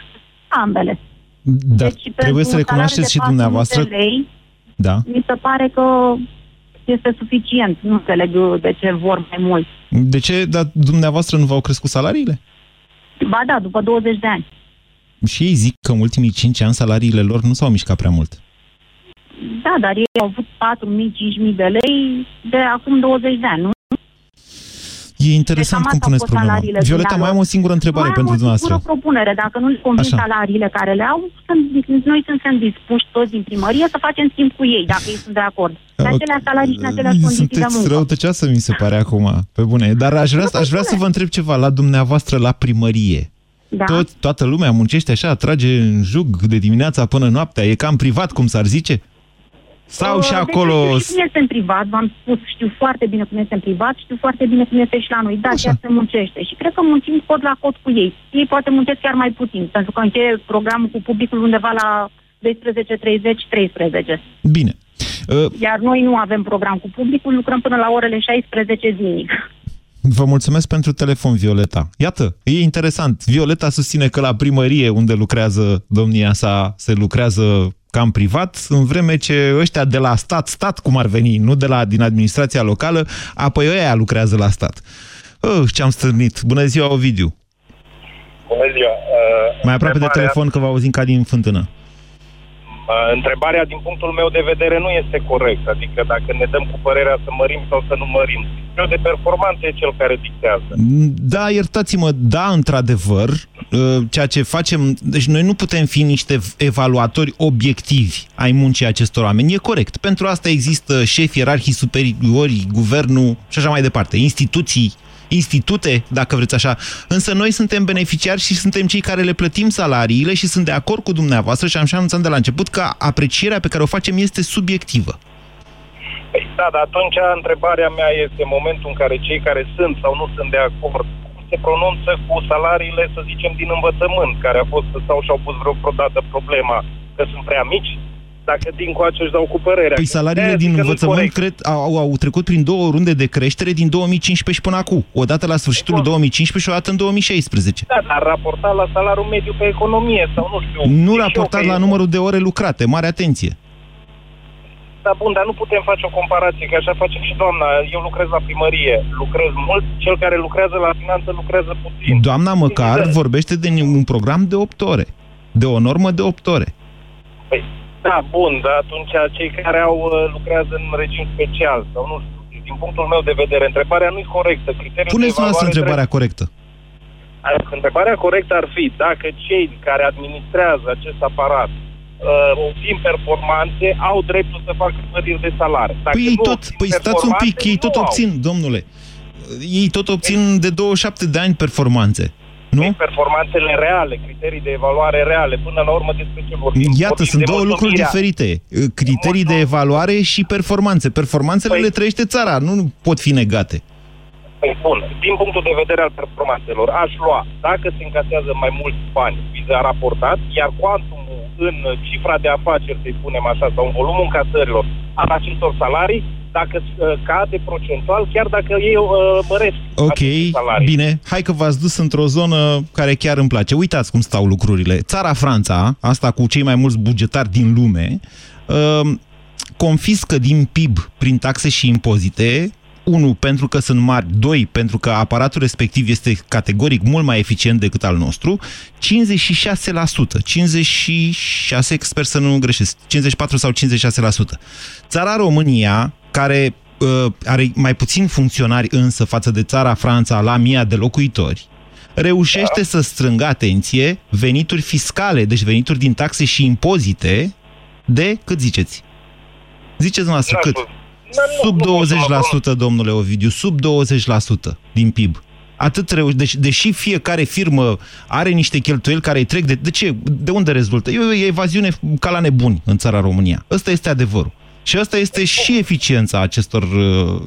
Ambele. Dar deci, trebuie să recunoașeți și dumneavoastră... Lei, Da. mi se pare că este suficient. Nu înțeleg de ce vor mai mult. De ce? Dar dumneavoastră nu v-au crescut salariile? Ba da, după 20 de ani. Și ei zic că în ultimii 5 ani salariile lor nu s-au mișcat prea mult. Da, dar ei au avut 4.000-5.000 de lei de acum 20 de ani, nu? E interesant Deci cum cam puneți asta au fost problema. salariile Violeta, dumnealor. mai am o singură întrebare mai pentru am o dumneavoastră. singură propunere. Dacă nu le convin Așa. salariile care le au, sunt, noi suntem dispuși toți din primărie să facem schimb cu ei, dacă ei sunt de acord. Pe Ok. aceleași salarii și în aceleași condiții de Sunteți muncă. răutăcioasă, mi se pare acum, pe bune. Dar aș vrea, aș vrea să vă întreb ceva la dumneavoastră, la primărie. Da. Tot, toată lumea muncește așa, trage în jug de dimineața până noaptea, e cam privat, cum s-ar zice? Sau Uh, și deci acolo... știu și cum este în privat, v-am spus, știu foarte bine cum este în privat, știu foarte bine cum este și la noi. Da, chiar se muncește și cred că muncim cod la cod cu ei. Ei poate muncesc chiar mai puțin, pentru că încheie programul cu publicul undeva la 12.30-13. Bine. Uh, Iar noi nu avem program cu publicul, lucrăm până la orele 16 zilnic. Vă mulțumesc pentru telefon, Violeta. Iată, e interesant. Violeta susține că la primărie, unde lucrează domnia sa, se lucrează cam privat, în vreme ce ăștia de la stat, stat cum ar veni, nu de la din administrația locală, apoi ăia lucrează la stat. Oh, ce-am stârnit. Bună ziua, Ovidiu. Bună ziua. Uh, Mai aproape de întrebarea- telefon că vă auzim ca din fântână. Uh, întrebarea, din punctul meu de vedere, nu este corectă. Adică dacă ne dăm cu părerea să mărim sau să nu mărim. Eu de performanță e cel care dictează. Da, iertați-mă, da, într-adevăr, uh, ceea ce facem, deci noi nu putem fi niște evaluatori obiectivi ai muncii acestor oameni, e corect. Pentru asta există șefi, ierarhii superiori, guvernul și așa mai departe, instituții, institute, dacă vreți așa. Însă noi suntem beneficiari și suntem cei care le plătim salariile și sunt de acord cu dumneavoastră și am și anunțat de la început că aprecierea pe care o facem este subiectivă. Păi, da, dar atunci întrebarea mea este în momentul în care cei care sunt sau nu sunt de acord cum se pronunță cu salariile, să zicem, din învățământ, care a fost sau și-au pus vreo dată problema că sunt prea mici, dacă din coace își dau cu părerea. Păi salariile De-aia din zic că nu-i învățământ corect. cred, au, au trecut prin două runde de creștere din 2015 și până acum. O dată la sfârșitul 2015 și o dată în 2016. Da, dar raportat la salariul mediu pe economie sau nu știu. Nu și eu raportat că la e- numărul de ore lucrate. Mare atenție. Da, bun, dar nu putem face o comparație, că așa face și doamna. Eu lucrez la primărie, lucrez mult, cel care lucrează la finanță lucrează puțin. Doamna măcar vorbește de un program de 8 ore. De o normă de 8 ore. Păi, da, bun, dar atunci cei care au uh, lucrează în regim special sau nu știu, din punctul meu de vedere, întrebarea nu e corectă. Criteriul Puneți de dumneavoastră evaluare întrebarea corectă. trebuie- Întrebarea corectă ar fi dacă cei care administrează acest aparat uh, obțin performanțe, au dreptul să facă măriri de salari. Dacă Păi ei nu tot, obțin păi stați un pic, performanțe, ei nu tot au. obțin, domnule. Ei tot obțin de 27 de ani performanțe. Nu? performanțele reale, criterii de evaluare reale, până la urmă despre ce vorbim. Iată, Vorbim sunt de două lucruri mulțumirea. diferite. Criterii de evaluare și performanțe. Performanțele Păi- le trăiește țara, nu pot fi negate. Păi bun, din punctul de vedere al performanțelor, aș lua, dacă se încasează mai mulți bani, viza raportat, iar cuantumul în cifra de afaceri, să-i spunem așa, sau în volumul încasărilor al acestor salarii, dacă uh, cade procentual, chiar dacă ei uh, măresc Ok, aceste salarii. bine. Hai că v-ați dus într-o zonă care chiar îmi place. Uitați cum stau lucrurile. Țara Franța, asta cu cei mai mulți bugetari din lume, uh, confiscă din PIB prin taxe și impozite unu, pentru că sunt mari, doi, pentru că aparatul respectiv este categoric mult mai eficient decât al nostru, 56%, 56, sper să nu greșesc, 54 sau 56%. Țara România, care uh, are mai puțin funcționari însă față de țara Franța la mia de locuitori, reușește să strângă, atenție, venituri fiscale, deci venituri din taxe și impozite, de, cât ziceți? Ziceți dumneavoastră, cât? Sub 20%, domnule Ovidiu, sub 20% din PIB. Atât reuș- deci, deși fiecare firmă are niște cheltuieli care îi trec de... De ce? De unde rezultă? E o evaziune ca la nebuni în țara România. Ăsta este adevărul. Și asta este și eficiența acestor... uh,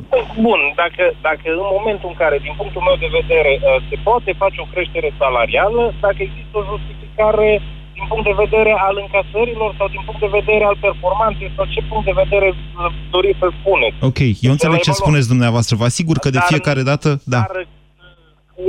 Bun, dacă, dacă în momentul în care, din punctul meu de vedere, uh, se poate face o creștere salarială, dacă există o justificare din punct de vedere al încasărilor sau din punct de vedere al performanței sau ce punct de vedere uh, doriți să spuneți. Ok, eu înțeleg ce evaluăm. spuneți dumneavoastră. Vă asigur că de Dar- fiecare dată... Da. Dar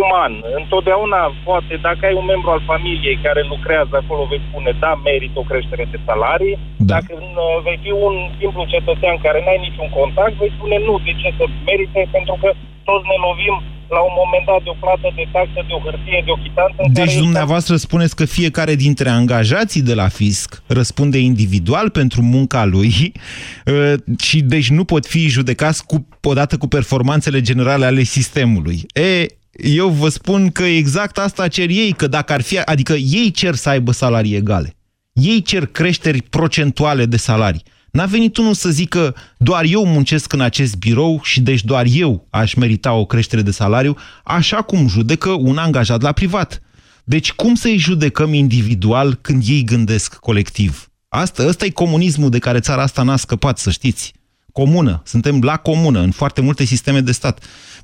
uman, întotdeauna poate, dacă ai un membru al familiei care lucrează acolo, vei spune, da, merită o creștere de salarii, Da. Dacă uh, vei fi un simplu cetățean care n-ai niciun contact, vei spune nu, de ce să merite, pentru că toți ne lovim la un moment dat de o plată de taxă, de o hârtie, de o chitanță. Deci dumneavoastră spuneți că fiecare dintre angajații de la fisc răspunde individual pentru munca lui (laughs) uh, și deci nu pot fi judecați cu, odată cu performanțele generale ale sistemului. E, eu vă spun că exact asta cer ei, că dacă ar fi, adică ei cer să aibă salarii egale. Ei cer creșteri procentuale de salarii. N-a venit unul să zică doar eu muncesc în acest birou și deci doar eu aș merita o creștere de salariu, așa cum judecă un angajat la privat. Deci cum să-i judecăm individual când ei gândesc colectiv? Asta, ăsta e comunismul de care țara asta n-a scăpat, să știți. Comună. Suntem la comună în foarte multe sisteme de stat.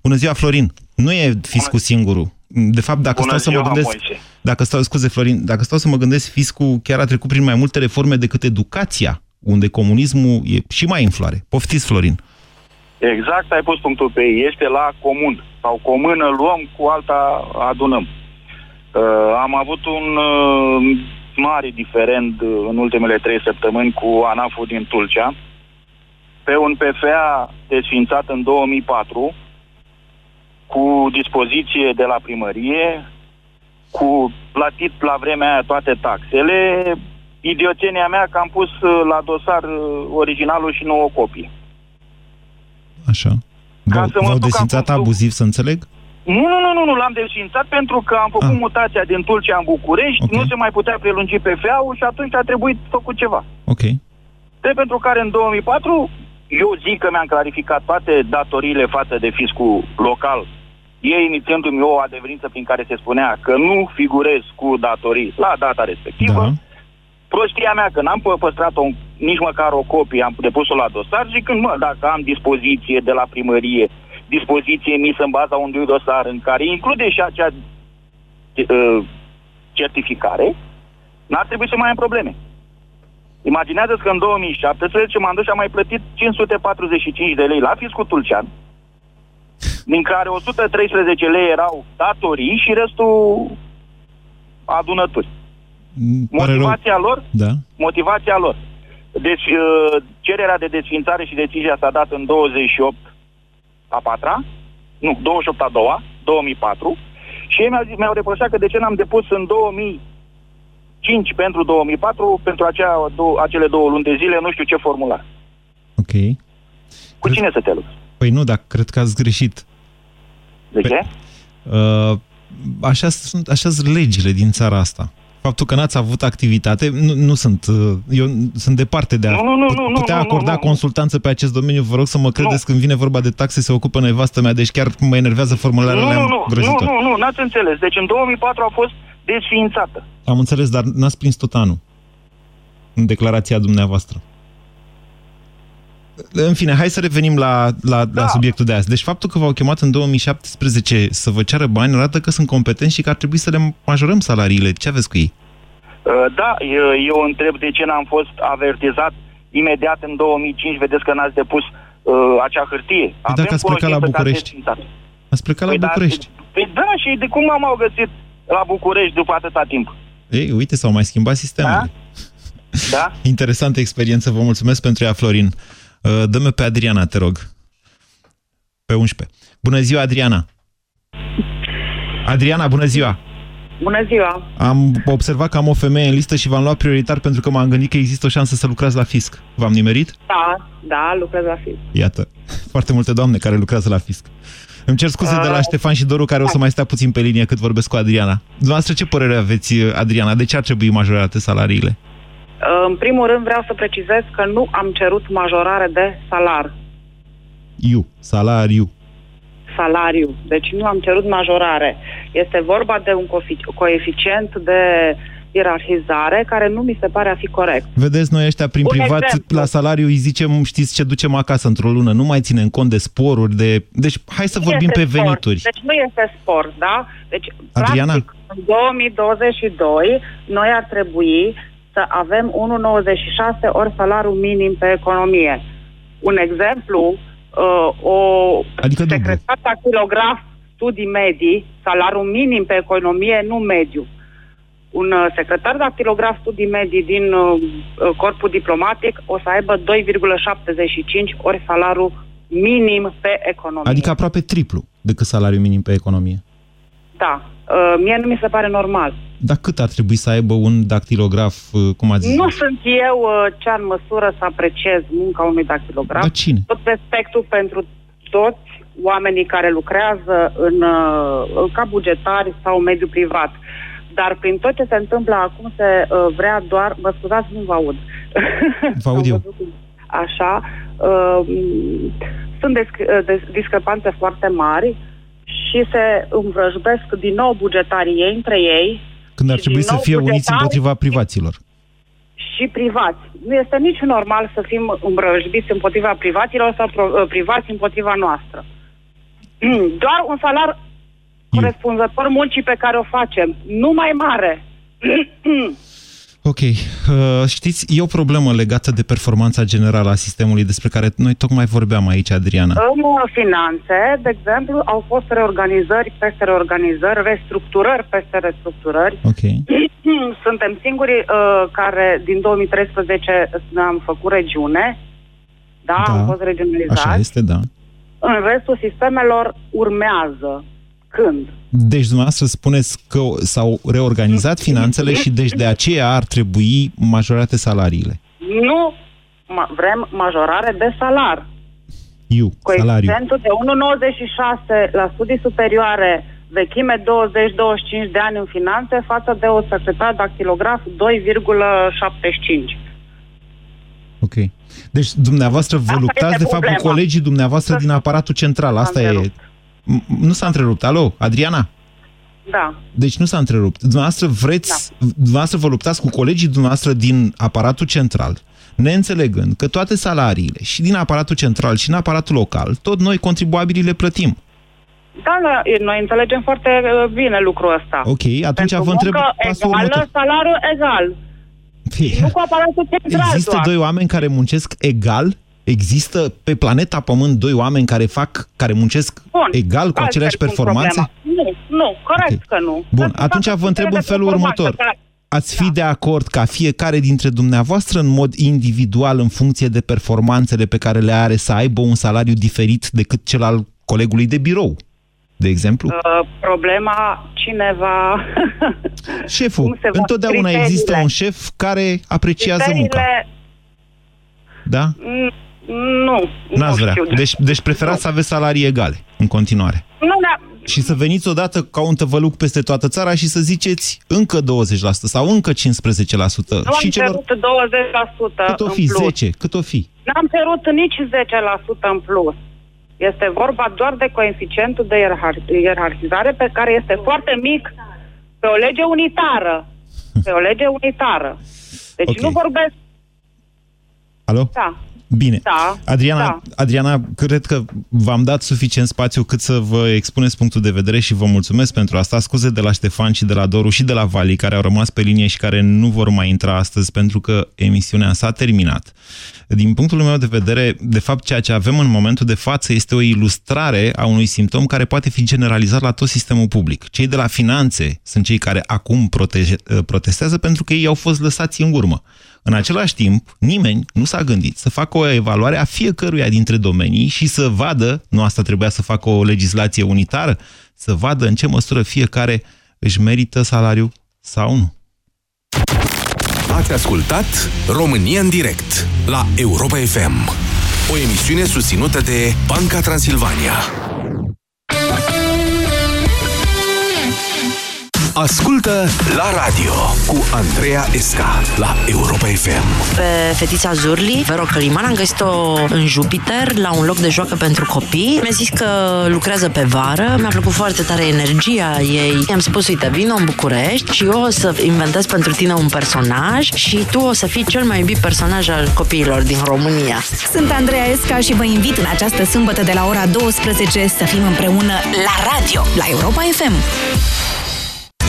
Bună ziua, Florin. Nu e fiscul singurul. De fapt, dacă Bună stau ziua, să mă gândesc... Moise. Dacă stau, scuze, Florin, dacă stau să mă gândesc, fiscul chiar a trecut prin mai multe reforme decât educația, unde comunismul e și mai în floare. Poftiți, Florin. Exact, ai pus punctul pe ei. Este la comun. Sau comună luăm, cu alta adunăm. Uh, am avut un uh, mare diferent uh, în ultimele trei săptămâni cu ANAF-ul din Tulcea. Pe un PFA desfințat în 2004, cu dispoziție de la primărie, cu plătit la vremea aia toate taxele, idioțenia mea că am pus uh, la dosar uh, originalul și nouă copii. Așa. V-au desfințat acum... abuziv, să înțeleg? Nu, nu, nu, nu, nu l-am desfințat pentru că am făcut ah. mutația din Tulcea în București, okay. nu se mai putea prelungi pe ul și atunci a trebuit făcut ceva. Ok. De pentru care în 2004 eu zic că mi-am clarificat toate datoriile față de fiscul local ei inițiându-mi o adeverință prin care se spunea că nu figurez cu datorii la data respectivă, da. prostia mea că n-am păstrat-o nici măcar o copie, am depus-o la dosar, zicând, mă, dacă am dispoziție de la primărie, dispoziție emisă în baza unui dosar în care include și acea uh, certificare, n-ar trebui să mai am probleme. Imaginează-ți că în 2017 m-am dus și am mai plătit 545 de lei la fiscul Tulcean, din care 113 lei erau datorii și restul adunături. Mm, motivația rău. lor? Da. Motivația lor. Deci, uh, cererea de desfințare și decizia s-a dat în 28 a patra, nu, 28 a doua, 2004, și ei mi-au, mi-au reproșat că de ce n-am depus în 2005 pentru 2004, pentru acea, două, acele două luni de zile, nu știu ce formular. Ok. Cu cine să te lupți? Păi nu, dar cred că ați greșit. De ce? Uh, așa sunt așa sunt legile din țara asta. Faptul că n-ați avut activitate, nu, nu sunt, uh, eu sunt departe de a nu, nu, nu, putea nu, acorda nu, nu, consultanță pe acest domeniu. Vă rog să mă credeți, nu. când vine vorba de taxe, se ocupă nevastă mea, deci chiar mă enervează formularele nu, nu, nu, nu, nu, nu, n-ați înțeles. Deci în 2004 a fost desființată. Am înțeles, dar n-ați prins tot anul în declarația dumneavoastră. În fine, hai să revenim la, la, da. la subiectul de azi. Deci faptul că v-au chemat în 2017 să vă ceară bani arată că sunt competenți și că ar trebui să le majorăm salariile. Ce aveți cu ei? Uh, da, eu, eu întreb de ce n-am fost avertizat imediat în 2005. Vedeți că n-ați depus uh, acea hârtie. Păi Avem dacă ați plecat la București. Ați plecat la păi da, București. Da, păi da, și de cum m-au găsit la București după atâta timp? Ei, uite, s-au mai schimbat sistemele. Da? da? (laughs) Interesantă experiență, vă mulțumesc pentru ea, Florin. Uh, dă-mi pe Adriana, te rog. Pe 11. Bună ziua, Adriana! Adriana, bună ziua! Bună ziua! Am observat că am o femeie în listă și v-am luat prioritar pentru că m-am gândit că există o șansă să lucrați la fisc. V-am nimerit? Da, da, lucrez la fisc. Iată, foarte multe doamne care lucrează la fisc. Îmi cer scuze uh, de la uh, Ștefan și Doru care o să mai stea puțin pe linie cât vorbesc cu Adriana. Dumneavoastră ce părere aveți, Adriana? De ce ar trebui majorate salariile? În primul rând vreau să precizez că nu am cerut majorare de salar. Iu, salariu. Salariu. Deci nu am cerut majorare. Este vorba de un coeficient de ierarhizare care nu mi se pare a fi corect. Vedeți, noi ăștia prin un privat exemplu. la salariu îi zicem, știți ce ducem acasă într-o lună, nu mai ținem cont de sporuri, de... Deci hai să nu vorbim pe spor. venituri. Deci nu este spor, da? Deci, Adriana? practic, în 2022 noi ar trebui să avem 1,96 ori salariul minim pe economie. Un exemplu, uh, o adică secretar kilograf studii medii, salariul minim pe economie, nu mediu. Un uh, secretar dactilograf studii medii din uh, uh, corpul diplomatic o să aibă 2,75 ori salariul minim pe economie. Adică aproape triplu decât salariul minim pe economie. Da. Uh, mie nu mi se pare normal. Dar cât ar trebui să aibă un dactilograf, uh, cum ați zis? Nu sunt eu uh, cea în măsură să apreciez munca unui dactilograf. Dar cine? Tot respectul pentru toți oamenii care lucrează în, uh, ca bugetari sau în mediul privat. Dar prin tot ce se întâmplă acum se uh, vrea doar... Mă scuzați, nu vă aud. Vă aud (laughs) eu. Așa. Uh, sunt desc- uh, des- discrepanțe foarte mari și se învrăjbesc din nou bugetarii ei între ei Când ar și trebui din să nou fie uniți bugetari împotriva privaților. și privați. Nu este nici normal să fim îmbrăjbiți împotriva privaților sau pro- uh, privați împotriva noastră. (clears throat) Doar un salar corespunzător muncii pe care o facem, nu mai mare. (clears throat) Ok. Uh, știți, e o problemă legată de performanța generală a sistemului despre care noi tocmai vorbeam aici, Adriana. În finanțe, de exemplu, au fost reorganizări peste reorganizări, restructurări peste restructurări. Ok. (clears throat) Suntem singurii uh, care din 2013 ne-am făcut regiune, da, Da, am fost regionalizați. Așa este, da. În restul sistemelor urmează. Când? Deci dumneavoastră spuneți că s-au reorganizat finanțele și deci de aceea ar trebui majorate salariile. Nu ma- vrem majorare de salar. Eu, salariu. Coeficientul de 1,96 la studii superioare, vechime 20-25 de ani în finanțe, față de o secretar dactilograf 2,75. Ok. Deci dumneavoastră vă Asta luptați este de fapt cu problema. colegii dumneavoastră din aparatul central. Asta e... M- Nu s-a întrerupt. Alo, Adriana? Da. Deci nu s-a întrerupt. Dumneavoastră vreți, da. dumneavoastră vă luptați cu colegii dumneavoastră din aparatul central, neînțelegând că toate salariile și din aparatul central și în aparatul local, tot noi contribuabilii le plătim. Da, da, noi înțelegem foarte uh, bine lucrul ăsta. Ok, atunci Pentru vă întreb muncă pasul egală, următor. salariu egal. Nu cu aparatul central Există doar. doi oameni care muncesc egal? Există pe planeta Pământ doi oameni care fac, care muncesc Bun. egal cu Altfel aceleași pun performanțe? problema. Nu, nu, corect că nu. Bun, Să atunci facă vă întreb în criterii de felul performanță, următor. dar- Ați fi de acord ca fiecare dintre dumneavoastră, în mod individual, în funcție de performanțele pe care le are, să aibă un salariu diferit decât cel al colegului de birou, de exemplu? Uh, problema cineva... (laughs) Șeful. cum se va- Întotdeauna criteriile. există un șef care apreciază munca. Criteriile... Da? Mm, Nu, N-ați nu vrea. știu. Deci, deci preferați să aveți salarii egale în continuare. Nu, da, Și să veniți odată ca un tăvăluc peste toată țara și să ziceți încă 20% sau încă 15%. nu am și celor... cerut 20% Cât o în fi? plus. 10? Cât o fi? N-am cerut nici 10% în plus. Este vorba doar de coeficientul de ierarh- ierarhizare pe care este foarte mic pe o lege unitară. (laughs) Pe o lege unitară. Deci Ok. nu vorbesc... Alo? Da. Bine. Da, Adriana, da. Adriana, cred că v-am dat suficient spațiu cât să vă expuneți punctul de vedere și vă mulțumesc pentru asta. Scuze de la Ștefan și de la Doru și de la Vali, care au rămas pe linie și care nu vor mai intra astăzi pentru că emisiunea s-a terminat. Din punctul meu de vedere, de fapt, ceea ce avem în momentul de față este o ilustrare a unui simptom care poate fi generalizat la tot sistemul public. Cei de la finanțe sunt cei care acum proteje, protestează pentru că ei au fost lăsați în urmă. În același timp, nimeni nu s-a gândit să facă o evaluare a fiecăruia dintre domenii și să vadă, nu asta trebuia să facă o legislație unitară, să vadă în ce măsură fiecare își merită salariu sau nu. Ați ascultat România în direct la Europa FM, o emisiune susținută de Banca Transilvania. Ascultă la radio cu Andreea Esca la Europa FM. Pe fetița Zurli, Vero Căliman, am găsit-o în Jupiter, la un loc de joacă pentru copii. Mi-a zis că lucrează pe vară, mi-a plăcut foarte tare energia ei. I-am spus, uite, vino în București și eu o să inventez pentru tine un personaj și tu o să fii cel mai iubit personaj al copiilor din România. Sunt Andreea Esca și vă invit în această sâmbătă de la ora 12 să fim împreună la radio, la Europa FM.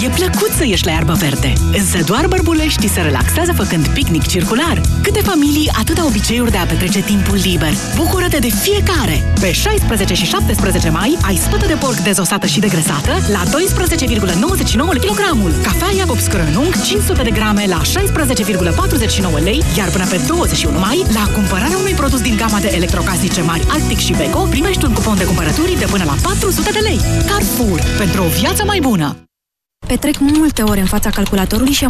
E plăcut să ieși la iarbă verde. Însă doar bărbulești se relaxează făcând picnic circular. Câte familii, atâta obiceiuri de a petrece timpul liber. Bucură-te de fiecare! Pe 16 și 17 mai ai spătă de porc dezosată și degresată la 12,99 kilogramul. Cafea Iacob Scrănung 500 de grame la 16,49 lei, iar până pe 21 mai, la cumpărarea unui produs din gama de electrocasnice mari Arctic și Beko, primești un cupon de cumpărături de până la 400 de lei. Carrefour, pentru o viață mai bună! Petrec multe ore în fața calculatorului și am